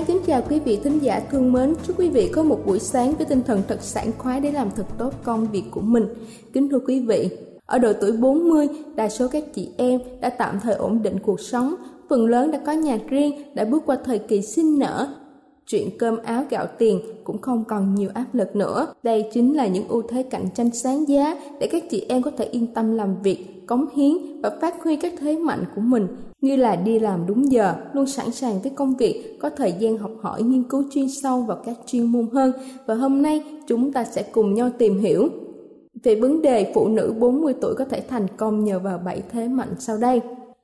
Ái kính chào quý vị thính giả thương mến. Chúc quý vị có một buổi sáng với tinh thần thật sảng khoái để làm thật tốt công việc của mình. Kính thưa quý vị, ở độ tuổi 40, đa số các chị em đã tạm thời ổn định cuộc sống, phần lớn đã có nhà riêng, đã bước qua thời kỳ sinh nở. Chuyện cơm áo gạo tiền cũng không còn nhiều áp lực nữa. Đây chính là những ưu thế cạnh tranh sáng giá để các chị em có thể yên tâm làm việc, cống hiến và phát huy các thế mạnh của mình như là đi làm đúng giờ, luôn sẵn sàng với công việc, có thời gian học hỏi nghiên cứu chuyên sâu vào các chuyên môn hơn. Và hôm nay chúng ta sẽ cùng nhau tìm hiểu về vấn đề phụ nữ 40 tuổi có thể thành công nhờ vào bảy thế mạnh sau đây.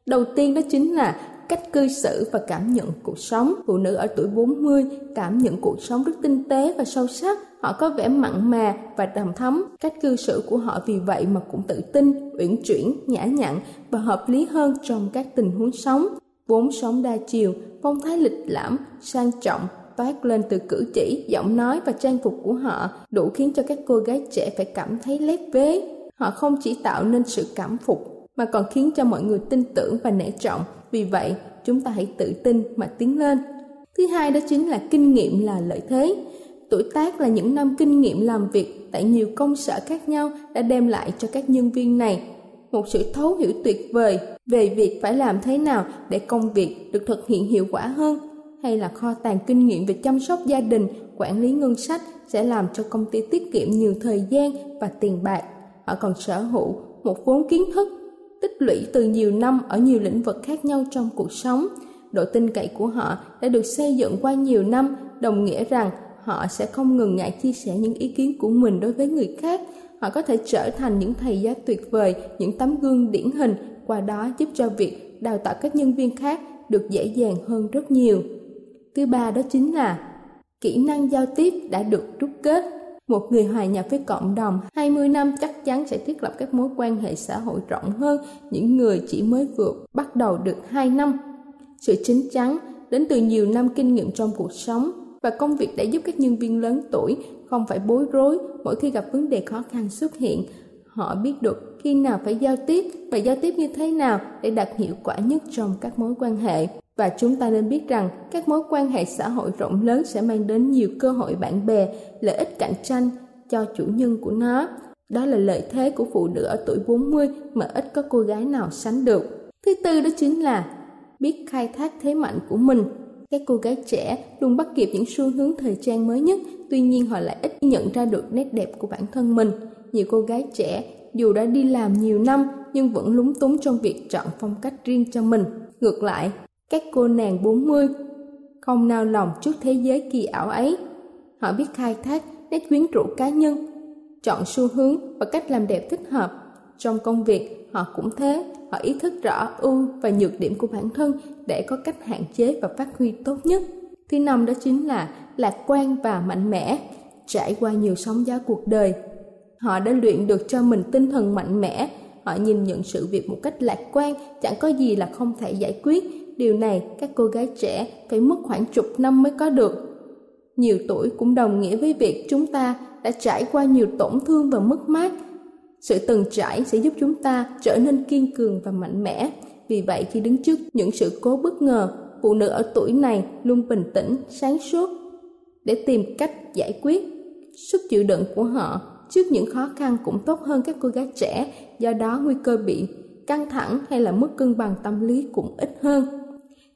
Đầu tiên đó chính là cách cư xử và cảm nhận cuộc sống. Phụ nữ ở tuổi 40 cảm nhận cuộc sống rất tinh tế và sâu sắc. Họ có vẻ mặn mà và đầm thấm. Cách cư xử của họ vì vậy mà cũng tự tin, uyển chuyển, nhã nhặn và hợp lý hơn trong các tình huống sống. Vốn sống đa chiều, phong thái lịch lãm, sang trọng, toát lên từ cử chỉ, giọng nói và trang phục của họ đủ khiến cho các cô gái trẻ phải cảm thấy lép vế. Họ không chỉ tạo nên sự cảm phục mà còn khiến cho mọi người tin tưởng và nể trọng. Vì vậy, chúng ta hãy tự tin mà tiến lên. Thứ hai đó chính là kinh nghiệm là lợi thế. Tuổi tác là những năm kinh nghiệm làm việc tại nhiều công sở khác nhau đã đem lại cho các nhân viên này một sự thấu hiểu tuyệt vời về việc phải làm thế nào để công việc được thực hiện hiệu quả hơn hay là kho tàng kinh nghiệm về chăm sóc gia đình, quản lý ngân sách sẽ làm cho công ty tiết kiệm nhiều thời gian và tiền bạc. Họ còn sở hữu một vốn kiến thức tích lũy từ nhiều năm ở nhiều lĩnh vực khác nhau trong cuộc sống. Độ tin cậy của họ đã được xây dựng qua nhiều năm, đồng nghĩa rằng họ sẽ không ngừng ngại chia sẻ những ý kiến của mình đối với người khác. Họ có thể trở thành những thầy giáo tuyệt vời, những tấm gương điển hình, qua đó giúp cho việc đào tạo các nhân viên khác được dễ dàng hơn rất nhiều. Thứ ba đó chính là kỹ năng giao tiếp đã được rút kết. Một người hòa nhập với cộng đồng 20 năm chắc chắn sẽ thiết lập các mối quan hệ xã hội rộng hơn những người chỉ mới vừa bắt đầu được 2 năm. Sự chín chắn đến từ nhiều năm kinh nghiệm trong cuộc sống và công việc đã giúp các nhân viên lớn tuổi không phải bối rối mỗi khi gặp vấn đề khó khăn xuất hiện. Họ biết được khi nào phải giao tiếp và giao tiếp như thế nào để đạt hiệu quả nhất trong các mối quan hệ. Và chúng ta nên biết rằng các mối quan hệ xã hội rộng lớn sẽ mang đến nhiều cơ hội bạn bè, lợi ích cạnh tranh cho chủ nhân của nó. Đó là lợi thế của phụ nữ ở tuổi 40 mà ít có cô gái nào sánh được. Thứ tư đó chính là biết khai thác thế mạnh của mình. Các cô gái trẻ luôn bắt kịp những xu hướng thời trang mới nhất, tuy nhiên họ lại ít nhận ra được nét đẹp của bản thân mình. Nhiều cô gái trẻ dù đã đi làm nhiều năm nhưng vẫn lúng túng trong việc chọn phong cách riêng cho mình. Ngược lại, các cô nàng 40 không nao lòng trước thế giới kỳ ảo ấy. Họ biết khai thác nét quyến rũ cá nhân, chọn xu hướng và cách làm đẹp thích hợp. Trong công việc, họ cũng thế, họ ý thức rõ ưu và nhược điểm của bản thân để có cách hạn chế và phát huy tốt nhất. Thứ năm đó chính là lạc quan và mạnh mẽ. trải qua nhiều sóng gió cuộc đời. Họ đã luyện được cho mình tinh thần mạnh mẽ, họ nhìn nhận sự việc một cách lạc quan, chẳng có gì là không thể giải quyết. Điều này các cô gái trẻ phải mất khoảng chục năm mới có được. Nhiều tuổi cũng đồng nghĩa với việc chúng ta đã trải qua nhiều tổn thương và mất mát. Sự từng trải sẽ giúp chúng ta trở nên kiên cường và mạnh mẽ. Vì vậy khi đứng trước những sự cố bất ngờ, phụ nữ ở tuổi này luôn bình tĩnh, sáng suốt để tìm cách giải quyết. Sức chịu đựng của họ trước những khó khăn cũng tốt hơn các cô gái trẻ, do đó nguy cơ bị căng thẳng hay là mất cân bằng tâm lý cũng ít hơn.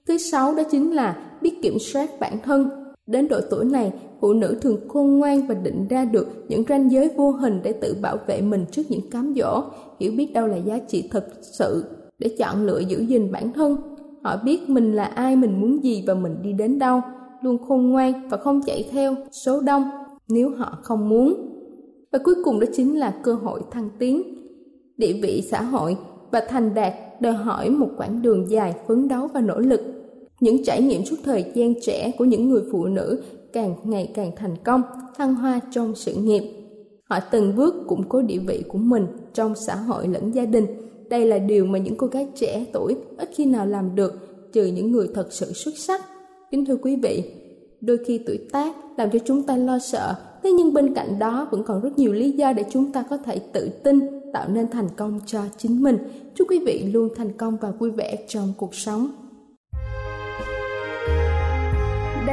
Thứ sáu đó chính là biết kiểm soát bản thân. Đến độ tuổi này, phụ nữ thường khôn ngoan và định ra được những ranh giới vô hình để tự bảo vệ mình trước những cám dỗ, hiểu biết đâu là giá trị thực sự để chọn lựa giữ gìn bản thân. Họ biết mình là ai, mình muốn gì và mình đi đến đâu, luôn khôn ngoan và không chạy theo số đông nếu họ không muốn. Và cuối cùng đó chính là cơ hội thăng tiến. Địa vị xã hội và thành đạt đòi hỏi một quãng đường dài phấn đấu và nỗ lực. Những trải nghiệm suốt thời gian trẻ của những người phụ nữ càng ngày càng thành công, thăng hoa trong sự nghiệp. Họ từng bước củng cố địa vị của mình trong xã hội lẫn gia đình. Đây là điều mà những cô gái trẻ tuổi ít khi nào làm được, trừ những người thật sự xuất sắc. Kính thưa quý vị, đôi khi tuổi tác làm cho chúng ta lo sợ, thế nhưng bên cạnh đó vẫn còn rất nhiều lý do để chúng ta có thể tự tin tạo nên thành công cho chính mình. Chúc quý vị luôn thành công và vui vẻ trong cuộc sống.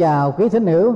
Chào quý thính hữu,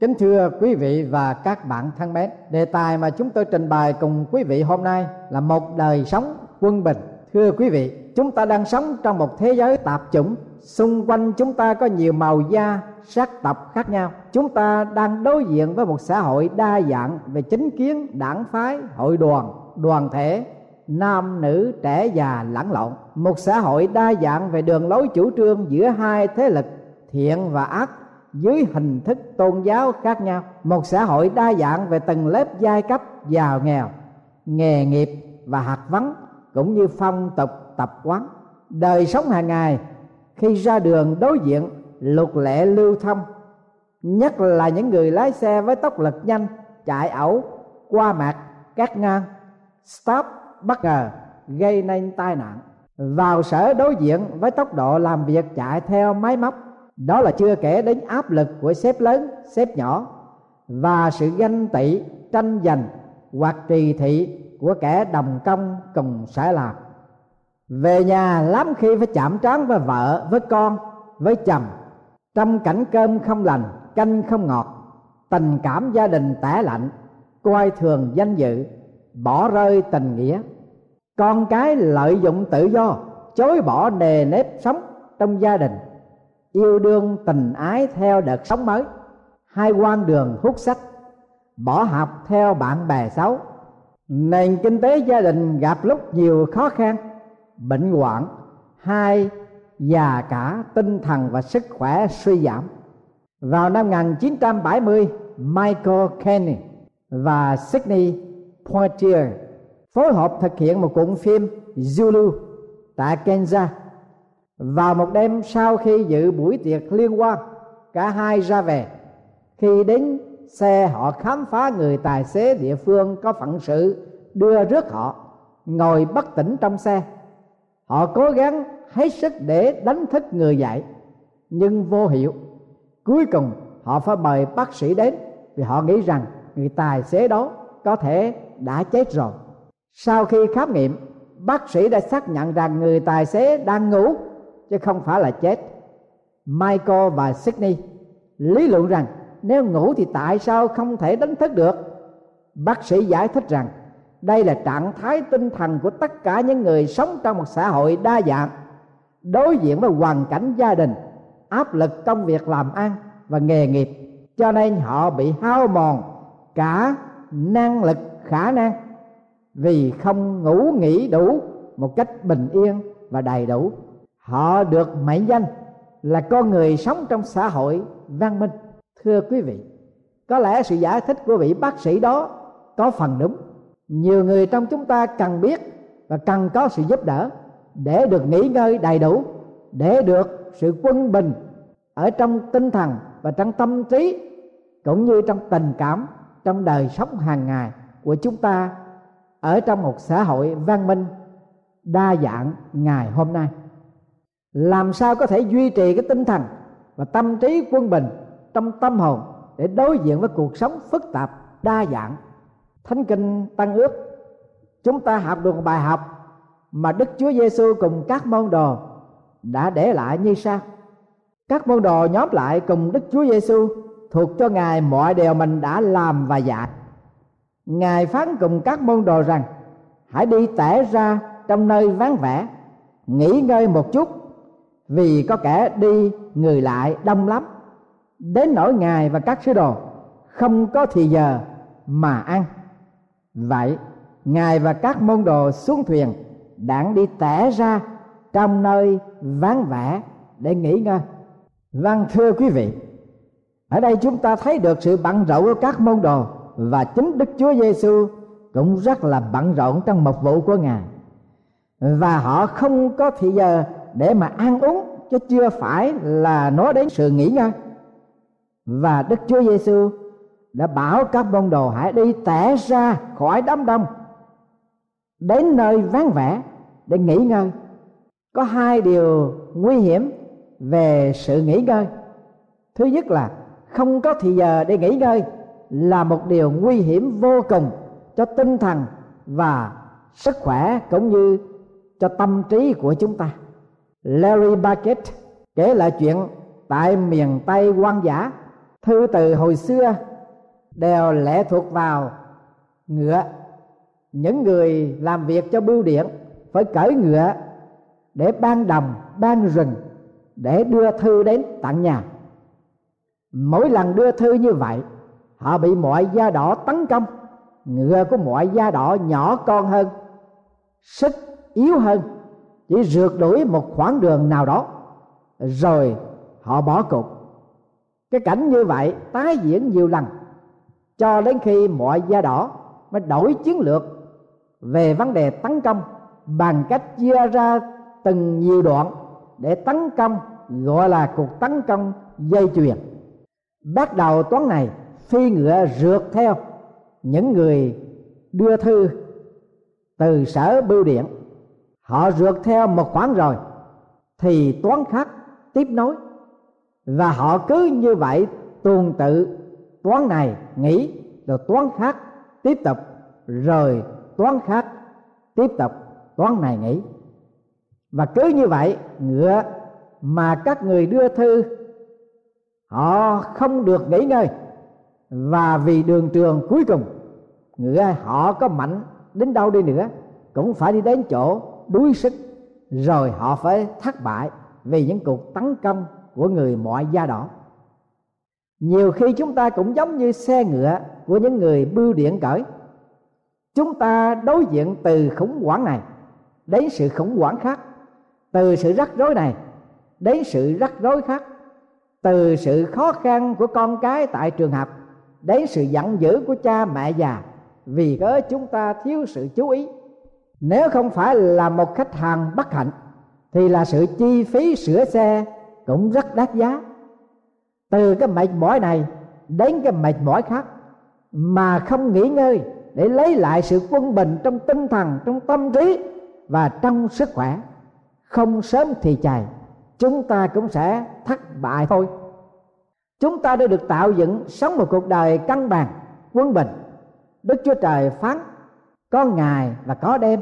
kính thưa quý vị và các bạn thân mến. Đề tài mà chúng tôi trình bày cùng quý vị hôm nay là một đời sống quân bình. Thưa quý vị, chúng ta đang sống trong một thế giới tạp chủng, xung quanh chúng ta có nhiều màu da, sắc tộc khác nhau. Chúng ta đang đối diện với một xã hội đa dạng về chính kiến, đảng phái, hội đoàn, đoàn thể, nam nữ trẻ già lẫn lộn một xã hội đa dạng về đường lối chủ trương giữa hai thế lực thiện và ác dưới hình thức tôn giáo khác nhau. Một xã hội đa dạng về từng lớp giai cấp, giàu nghèo, nghề nghiệp và hạt vấn cũng như phong tục tập quán. Đời sống hàng ngày, khi ra đường đối diện, luật lệ lưu thông, nhất là những người lái xe với tốc lực nhanh, chạy ẩu, qua mặt, cắt ngang, stop, bất ngờ, gây nên tai nạn. Vào sở đối diện với tốc độ làm việc chạy theo máy móc đó là chưa kể đến áp lực của sếp lớn, sếp nhỏ và sự ganh tị, tranh giành hoặc trì thị của kẻ đồng công cùng xã làm. Về nhà lắm khi phải chạm trán với vợ, với con, với chồng. Trong cảnh cơm không lành, canh không ngọt, tình cảm gia đình tẻ lạnh, coi thường danh dự, bỏ rơi tình nghĩa. Con cái lợi dụng tự do, chối bỏ nề nếp sống trong gia đình yêu đương tình ái theo đợt sống mới. Hai quan đường hút sách, bỏ học theo bạn bè xấu. Nền kinh tế gia đình gặp lúc nhiều khó khăn, bệnh hoạn. Hai, già cả tinh thần và sức khỏe suy giảm. Vào năm 1970 Michael Kenny và Sydney Poitier phối hợp thực hiện một cuộn phim Zulu tại Kansas vào một đêm sau khi dự buổi tiệc liên quan cả hai ra về. Khi đến, xe họ khám phá người tài xế địa phương có phận sự, đưa rước họ, ngồi bất tỉnh trong xe. Họ cố gắng hết sức để đánh thức người dậy, nhưng vô hiệu. Cuối cùng, họ phải mời bác sĩ đến, vì họ nghĩ rằng người tài xế đó có thể đã chết rồi. Sau khi khám nghiệm, bác sĩ đã xác nhận rằng người tài xế đang ngủ chứ không phải là chết. Michael và sydney lý luận rằng nếu ngủ thì tại sao không thể đánh thức được? Bác sĩ giải thích rằng đây là trạng thái tinh thần của tất cả những người sống trong một xã hội đa dạng, đối diện với hoàn cảnh gia đình, áp lực công việc làm ăn và nghề nghiệp. Cho nên họ bị hao mòn cả năng lực, khả năng vì không ngủ nghỉ đủ một cách bình yên và đầy đủ họ được mệnh danh là con người sống trong xã hội văn minh. Thưa quý vị, có lẽ sự giải thích của vị bác sĩ đó có phần đúng. Nhiều người trong chúng ta cần biết và cần có sự giúp đỡ để được nghỉ ngơi đầy đủ, để được sự quân bình ở trong tinh thần và trong tâm trí, cũng như trong tình cảm, trong đời sống hàng ngày của chúng ta ở trong một xã hội văn minh đa dạng ngày hôm nay làm sao có thể duy trì cái tinh thần và tâm trí quân bình trong tâm hồn để đối diện với cuộc sống phức tạp, đa dạng? Thánh kinh tăng ước, chúng ta học được một bài học mà đức chúa giêsu cùng các môn đồ đã để lại như sau. Các môn đồ nhóm lại cùng đức chúa giêsu thuộc cho ngài mọi điều mình đã làm và dạy. Ngài phán cùng các môn đồ rằng, hãy đi tẻ ra trong nơi vắng vẻ, nghỉ ngơi một chút vì có kẻ đi, người lại đông lắm. Đến nỗi ngài và các sứ đồ, không có thì giờ mà ăn. Vậy, ngài và các môn đồ xuống thuyền đặng đi tẻ ra trong nơi vắng vẻ để nghỉ ngơi. Vâng thưa quý vị, ở đây chúng ta thấy được sự bận rộn của các môn đồ và chính Đức Chúa Giêsu cũng rất là bận rộn trong mục vụ của Ngài. Và họ không có thì giờ để mà ăn uống, chứ chưa phải là nói đến sự nghỉ ngơi. Và Đức Chúa Giêsu đã bảo các môn đồ hãy đi tẻ ra khỏi đám đông, đến nơi vắng vẻ để nghỉ ngơi. Có hai điều nguy hiểm về sự nghỉ ngơi. Thứ nhất là không có thì giờ để nghỉ ngơi là một điều nguy hiểm vô cùng cho tinh thần và sức khỏe cũng như cho tâm trí của chúng ta. Larry Bucket kể lại chuyện tại miền tây Quan Giả, thư từ hồi xưa đều lệ thuộc vào ngựa. Những người làm việc cho bưu điện phải cởi ngựa để ban đồng ban rừng để đưa thư đến tận nhà. Mỗi lần đưa thư như vậy họ bị mọi da đỏ tấn công. Ngựa của mọi da đỏ nhỏ con hơn sức yếu hơn chỉ rượt đuổi một khoảng đường nào đó. Rồi họ bỏ cuộc. Cái cảnh như vậy tái diễn nhiều lần, cho đến khi mọi da đỏ mới đổi chiến lược về vấn đề tấn công bằng cách chia ra từng nhiều đoạn để tấn công, gọi là cuộc tấn công dây chuyền. Bắt đầu toán này, phi ngựa rượt theo những người đưa thư từ sở bưu điện họ rượt theo một khoảng rồi, thì toán khác tiếp nối. Và họ cứ như vậy tuần tự toán này nghỉ, rồi toán khác tiếp tục, rồi toán khác tiếp tục toán này nghỉ. Và cứ như vậy ngựa mà các người đưa thư, họ không được nghỉ ngơi. Và vì đường trường cuối cùng, ngựa họ có mạnh đến đâu đi nữa, cũng phải đi đến chỗ đuối sức, rồi họ phải thất bại vì những cuộc tấn công của người mọi da đỏ. Nhiều khi chúng ta cũng giống như xe ngựa của những người bưu điện cởi. Chúng ta đối diện từ khủng hoảng này, đến sự khủng hoảng khác, từ sự rắc rối này, đến sự rắc rối khác, từ sự khó khăn của con cái tại trường học, đến sự giận dữ của cha mẹ già, vì cớ chúng ta thiếu sự chú ý nếu không phải là một khách hàng bất hạnh, thì là sự chi phí sửa xe cũng rất đắt giá. Từ cái mệt mỏi này đến cái mệt mỏi khác, mà không nghỉ ngơi để lấy lại sự quân bình trong tinh thần, trong tâm trí và trong sức khỏe. Không sớm thì chài chúng ta cũng sẽ thất bại thôi. Chúng ta đã được tạo dựng sống một cuộc đời cân bằng, quân bình. Đức chúa trời phán, có ngày và có đêm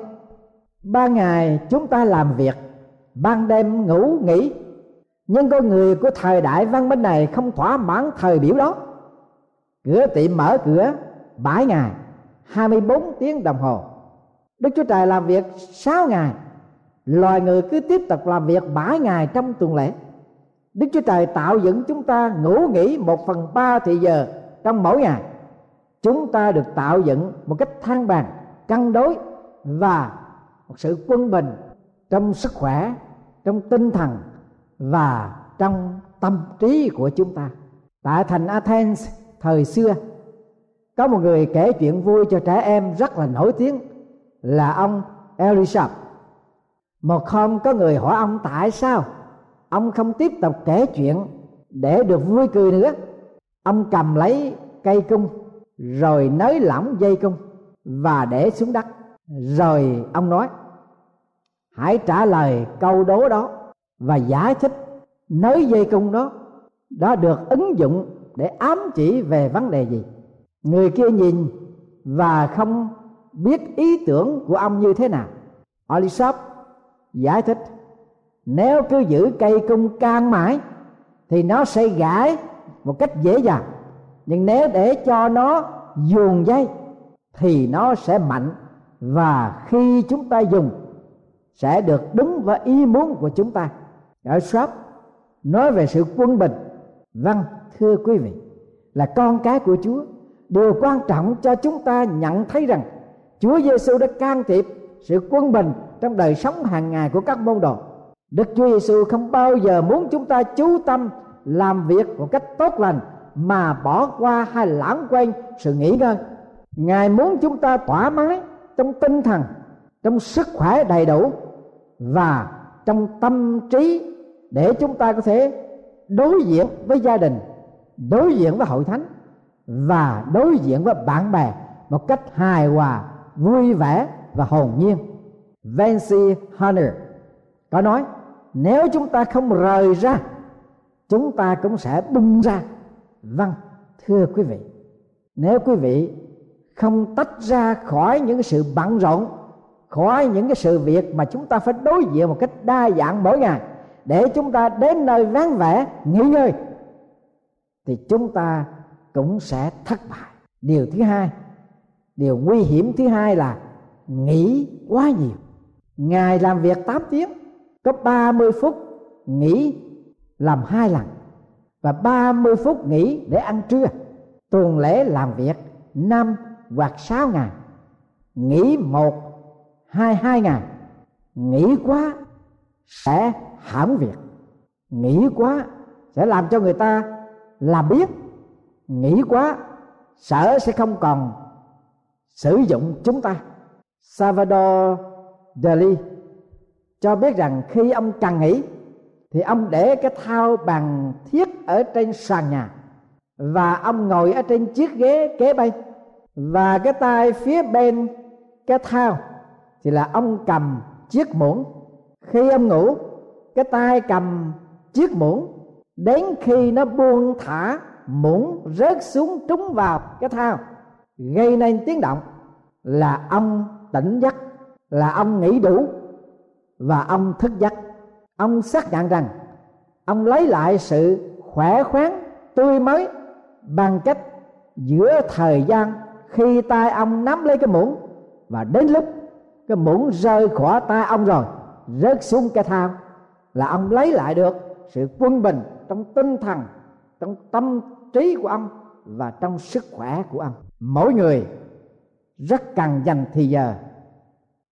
ban ngày chúng ta làm việc ban đêm ngủ nghỉ. Nhưng con người của thời đại văn minh này không thỏa mãn thời biểu đó. Cửa tiệm mở cửa bảy ngày 24 tiếng đồng hồ. Đức Chúa Trời làm việc 6 ngày Loài người cứ tiếp tục làm việc 7 ngày trong tuần lễ. Đức Chúa Trời tạo dựng chúng ta ngủ nghỉ một phần ba thị giờ trong mỗi ngày. Chúng ta được tạo dựng một cách thăng bằng, cân đối và một sự quân bình trong sức khỏe, trong tinh thần và trong tâm trí của chúng ta. Tại thành Athens thời xưa có một người kể chuyện vui cho trẻ em rất là nổi tiếng là ông Elisab. Một hôm có người hỏi ông tại sao ông không tiếp tục kể chuyện để được vui cười nữa. Ông cầm lấy cây cung rồi nới lỏng dây cung và để xuống đất. Rồi ông nói hãy trả lời câu đố đó và giải thích nới dây cung đó đó được ứng dụng để ám chỉ về vấn đề gì. Người kia nhìn và không biết ý tưởng của ông như thế nào. Alisop giải thích, nếu cứ giữ cây cung can mãi thì nó sẽ gãy một cách dễ dàng, nhưng nếu để cho nó dùng dây thì nó sẽ mạnh và khi chúng ta dùng sẽ được đúng với ý muốn của chúng ta. Ở shop nói về sự quân bình. Vâng thưa quý vị, là con cái của chúa. Điều quan trọng cho chúng ta nhận thấy rằng chúa giêsu đã can thiệp sự quân bình trong đời sống hàng ngày của các môn đồ. Đức chúa giêsu không bao giờ muốn chúng ta chú tâm làm việc một cách tốt lành mà bỏ qua hay lãng quên sự nghỉ ngơi. Ngài muốn chúng ta thoải mái trong tinh thần, trong sức khỏe đầy đủ và trong tâm trí để chúng ta có thể đối diện với gia đình, đối diện với hội thánh và đối diện với bạn bè một cách hài hòa, vui vẻ và hồn nhiên. Vancy Hunter có nói, nếu chúng ta không rời ra, chúng ta cũng sẽ bung ra. Vâng thưa quý vị, nếu quý vị không tách ra khỏi những sự bận rộn khỏi những cái sự việc mà chúng ta phải đối diện một cách đa dạng mỗi ngày, để chúng ta đến nơi vắng vẻ, nghỉ ngơi, thì chúng ta cũng sẽ thất bại. Điều thứ hai, điều nguy hiểm thứ hai là nghỉ quá nhiều. Ngày làm việc 8 tiếng, có 30 phút nghỉ làm hai lần, và 30 phút nghỉ để ăn trưa. Tuần lễ làm việc năm hoặc sáu ngày, nghỉ một hai hai ngày nghỉ quá, sẽ hãm việc. Nghỉ quá, sẽ làm cho người ta làm biết. Nghĩ quá sợ sẽ không còn sử dụng chúng ta. Salvador Dali cho biết rằng khi ông cần nghĩ, thì ông để cái thao bằng thiết ở trên sàn nhà, và ông ngồi ở trên chiếc ghế kế bên, và cái tay phía bên cái thao thì là ông cầm chiếc muỗng. Khi ông ngủ, cái tay cầm chiếc muỗng. Đến khi nó buông thả, muỗng rớt xuống trúng vào cái thao gây nên tiếng động. Là ông tỉnh giấc, là ông nghĩ đủ, và ông thức giấc. Ông xác nhận rằng, ông lấy lại sự khỏe khoắn tươi mới bằng cách giữa thời gian khi tay ông nắm lấy cái muỗng, và đến lúc cái muỗng rơi khỏi tay ông rồi, rớt xuống cái thao là ông lấy lại được sự quân bình trong tinh thần, trong tâm trí của ông và trong sức khỏe của ông. Mỗi người rất cần dành thì giờ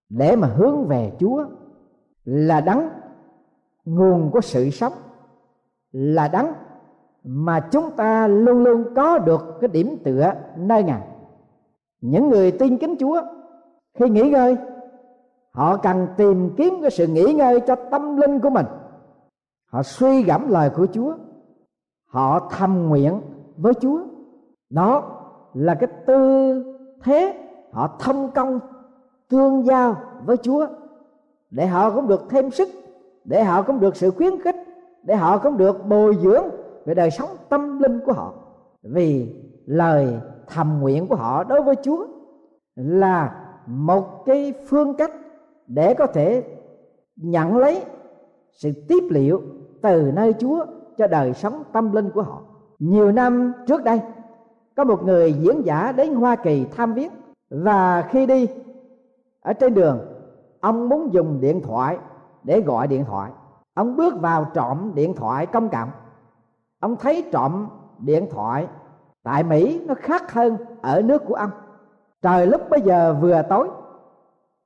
để mà hướng về chúa là đấng nguồn của sự sống, là đấng mà chúng ta luôn luôn có được cái điểm tựa nơi ngài. Những người tin kính chúa khi nghỉ ngơi họ cần tìm kiếm cái sự nghỉ ngơi cho tâm linh của mình. Họ suy gẫm lời của chúa. Họ thầm nguyện với chúa. Đó là cái tư thế họ thông công, tương giao với chúa. Để họ cũng được thêm sức, để họ cũng được sự khuyến khích, để họ cũng được bồi dưỡng về đời sống tâm linh của họ. Vì lời thầm nguyện của họ đối với chúa là một cái phương cách để có thể nhận lấy sự tiếp liệu từ nơi Chúa cho đời sống tâm linh của họ. Nhiều năm trước đây, có một người diễn giả đến Hoa Kỳ tham viếng và khi đi ở trên đường, ông muốn dùng điện thoại để gọi điện thoại. Ông bước vào trộm điện thoại công cộng. Ông thấy trộm điện thoại tại Mỹ nó khác hơn ở nước của ông. Trời lúc bây giờ vừa tối,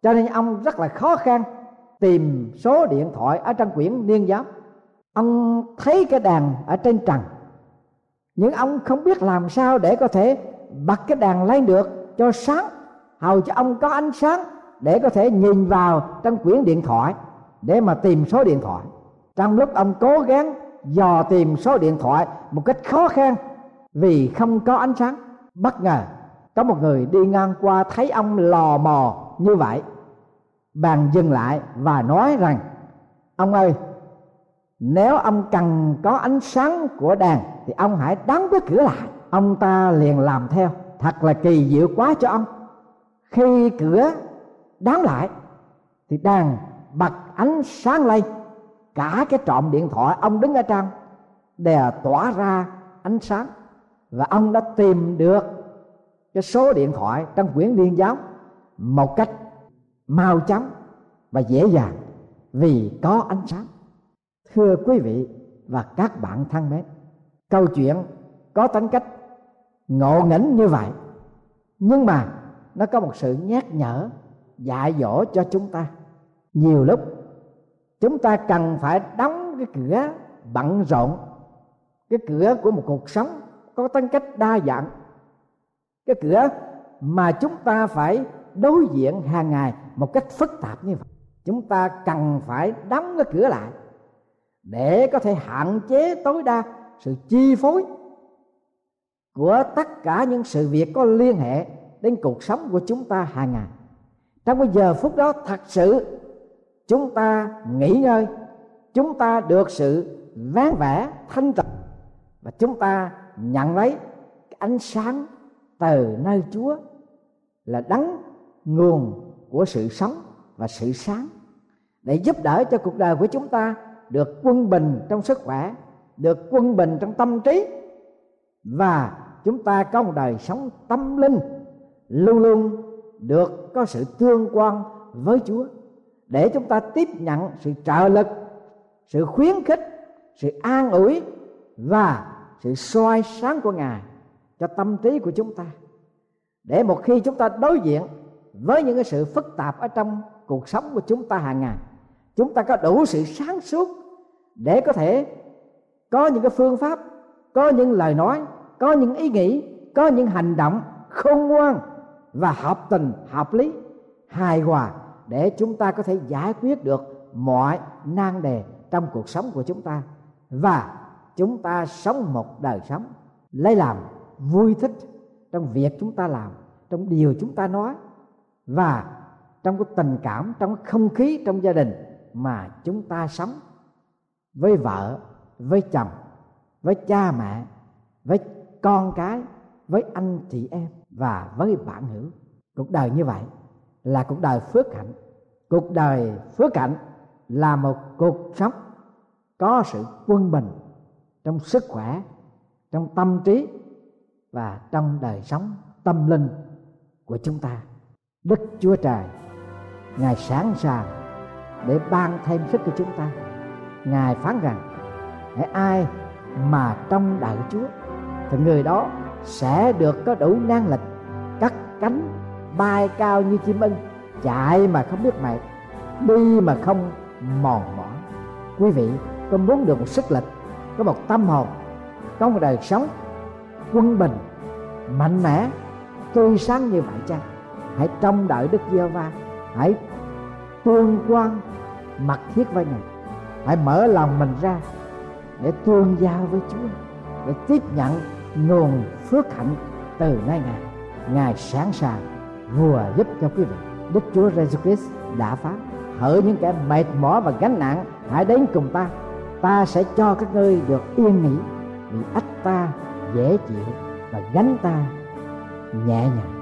cho nên ông rất là khó khăn tìm số điện thoại ở trong quyển niên giám. Ông thấy cái đàn ở trên trần, nhưng ông không biết làm sao để có thể bật cái đàn lên được cho sáng, hầu cho ông có ánh sáng để có thể nhìn vào trong quyển điện thoại để mà tìm số điện thoại. Trong lúc ông cố gắng dò tìm số điện thoại một cách khó khăn vì không có ánh sáng, bất ngờ có một người đi ngang qua thấy ông lò mò như vậy bàn dừng lại và nói rằng, ông ơi, nếu ông cần có ánh sáng của đèn thì ông hãy đóng cái cửa lại. Ông ta liền làm theo. Thật là kỳ diệu quá cho ông. Khi cửa đóng lại thì đèn bật ánh sáng lên. Cả cái trộm điện thoại ông đứng ở trong đều tỏa ra ánh sáng. Và ông đã tìm được cái số điện thoại trong quyển liên giáo một cách mau chóng và dễ dàng vì có ánh sáng. Thưa quý vị và các bạn thân mến, câu chuyện có tính cách ngộ nghĩnh như vậy, nhưng mà nó có một sự nhắc nhở, dạy dỗ cho chúng ta. Nhiều lúc chúng ta cần phải đóng cái cửa bận rộn, cái cửa của một cuộc sống có tính cách đa dạng, cái cửa mà chúng ta phải đối diện hàng ngày một cách phức tạp như vậy, chúng ta cần phải đóng cái cửa lại để có thể hạn chế tối đa sự chi phối của tất cả những sự việc có liên hệ đến cuộc sống của chúng ta hàng ngày. Trong cái giờ phút đó, thật sự chúng ta nghỉ ngơi, chúng ta được sự ván vẻ, thanh tịnh và chúng ta nhận lấy ánh sáng từ nơi Chúa là đấng nguồn của sự sống và sự sáng để giúp đỡ cho cuộc đời của chúng ta được quân bình trong sức khỏe được quân bình trong tâm trí và chúng ta có một đời sống tâm linh luôn luôn được có sự tương quan với Chúa để chúng ta tiếp nhận sự trợ lực, sự khuyến khích, sự an ủi và sự soi sáng của Ngài cho tâm trí của chúng ta. Để một khi chúng ta đối diện với những cái sự phức tạp ở trong cuộc sống của chúng ta hàng ngày, chúng ta có đủ sự sáng suốt để có thể có những cái phương pháp, có những lời nói, có những ý nghĩ, có những hành động khôn ngoan và hợp tình hợp lý hài hòa để chúng ta có thể giải quyết được mọi nan đề trong cuộc sống của chúng ta. Và chúng ta sống một đời sống lấy làm vui thích trong việc chúng ta làm trong điều chúng ta nói và trong cái tình cảm, trong cái không khí trong gia đình mà chúng ta sống với vợ, với chồng, với cha mẹ, với con cái, với anh chị em và với bạn hữu. Cuộc đời như vậy là cuộc đời phước hạnh. Cuộc đời phước hạnh là một cuộc sống có sự quân bình trong sức khỏe, trong tâm trí và trong đời sống tâm linh của chúng ta đức chúa trời, ngài sẵn sàng để ban thêm sức cho chúng ta. Ngài phán rằng hãy ai mà trong đợi chúa, thì người đó sẽ được có đủ năng lực cắt cánh bay cao như chim ưng, chạy mà không biết mệt đi mà không mòn mỏi. Quý vị có muốn được một sức lực, có một tâm hồn, có một đời sống quân bình, mạnh mẽ, tươi sáng như vậy chăng? Hãy trông đợi đức giê va hãy tương quan mật thiết với ngài hãy mở lòng mình ra để tương giao với chúa, để tiếp nhận nguồn phước hạnh từ nay ngài. Ngài sẵn sàng, vừa giúp cho quý vị. Đức chúa giêsu christ đã phán hỡi những kẻ mệt mỏi và gánh nặng, hãy đến cùng ta. Ta sẽ cho các ngươi được yên nghỉ vì ách ta dễ chịu và gánh ta nhẹ nhàng.